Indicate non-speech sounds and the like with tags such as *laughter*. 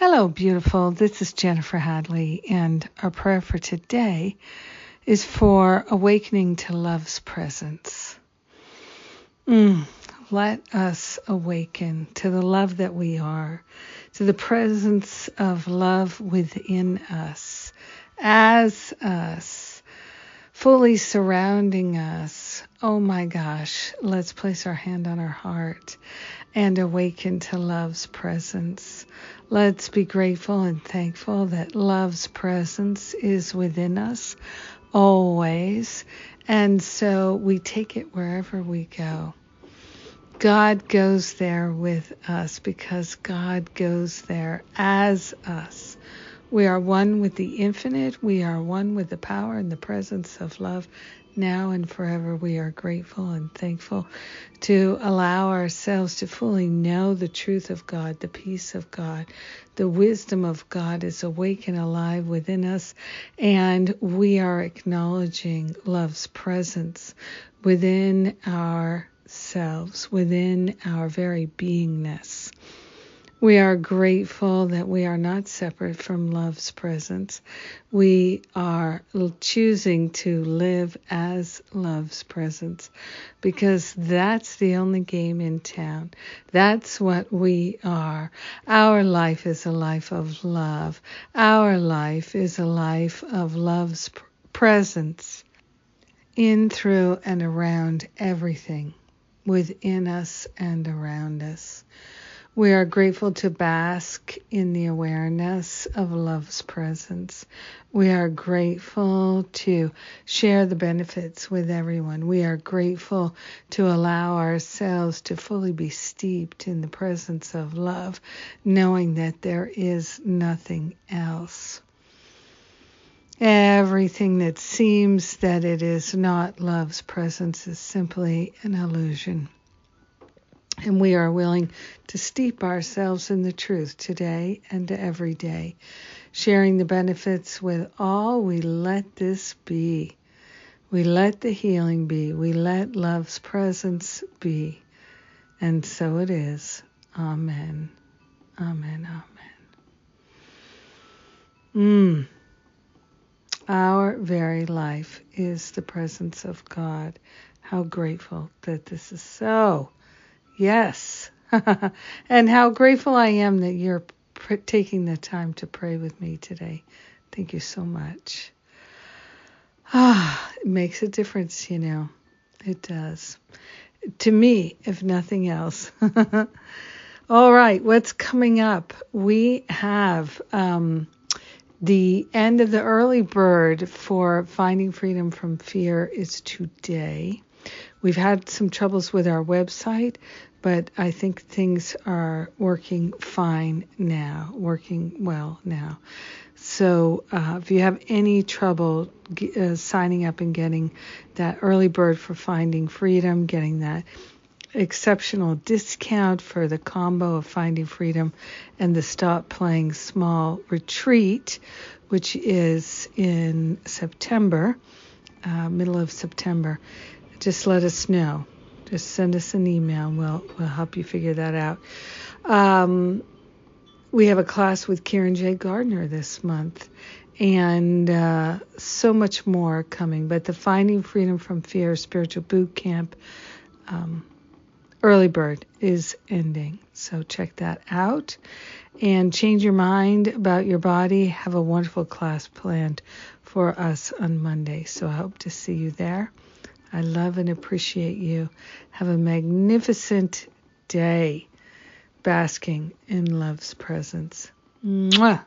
Hello, beautiful. This is Jennifer Hadley, and our prayer for today is for awakening to love's presence. Mm, let us awaken to the love that we are, to the presence of love within us, as us, fully surrounding us. Oh my gosh, let's place our hand on our heart and awaken to love's presence. Let's be grateful and thankful that love's presence is within us always. And so we take it wherever we go. God goes there with us because God goes there as us. We are one with the infinite. We are one with the power and the presence of love now and forever. We are grateful and thankful to allow ourselves to fully know the truth of God, the peace of God, the wisdom of God is awake and alive within us, and we are acknowledging love's presence within ourselves, within our very beingness. We are grateful that we are not separate from love's presence. We are choosing to live as love's presence because that's the only game in town. That's what we are. Our life is a life of love. Our life is a life of love's presence in, through, and around everything within us and around us. We are grateful to bask in the awareness of love's presence. We are grateful to share the benefits with everyone. We are grateful to allow ourselves to fully be steeped in the presence of love, knowing that there is nothing else. Everything that seems that it is not love's presence is simply an illusion and we are willing to steep ourselves in the truth today and every day, sharing the benefits with all. We let this be. We let the healing be. We let love's presence be. And so it is. Amen. Amen. Amen. Mm. Our very life is the presence of God. How grateful that this is so. Yes. *laughs* and how grateful I am that you're pr- taking the time to pray with me today. Thank you so much. Ah, it makes a difference, you know. It does. To me, if nothing else. *laughs* All right, what's coming up? We have um, the end of the early bird for Finding Freedom from Fear is today. We've had some troubles with our website, but I think things are working fine now, working well now. So uh, if you have any trouble uh, signing up and getting that early bird for Finding Freedom, getting that exceptional discount for the combo of Finding Freedom and the Stop Playing Small retreat, which is in September, uh, middle of September, just let us know. Just send us an email. And we'll we'll help you figure that out. Um, we have a class with Karen J. Gardner this month, and uh, so much more coming. But the Finding Freedom from Fear Spiritual Boot Camp um, early bird is ending, so check that out. And change your mind about your body. Have a wonderful class planned for us on Monday. So I hope to see you there. I love and appreciate you. Have a magnificent day basking in love's presence. Mwah.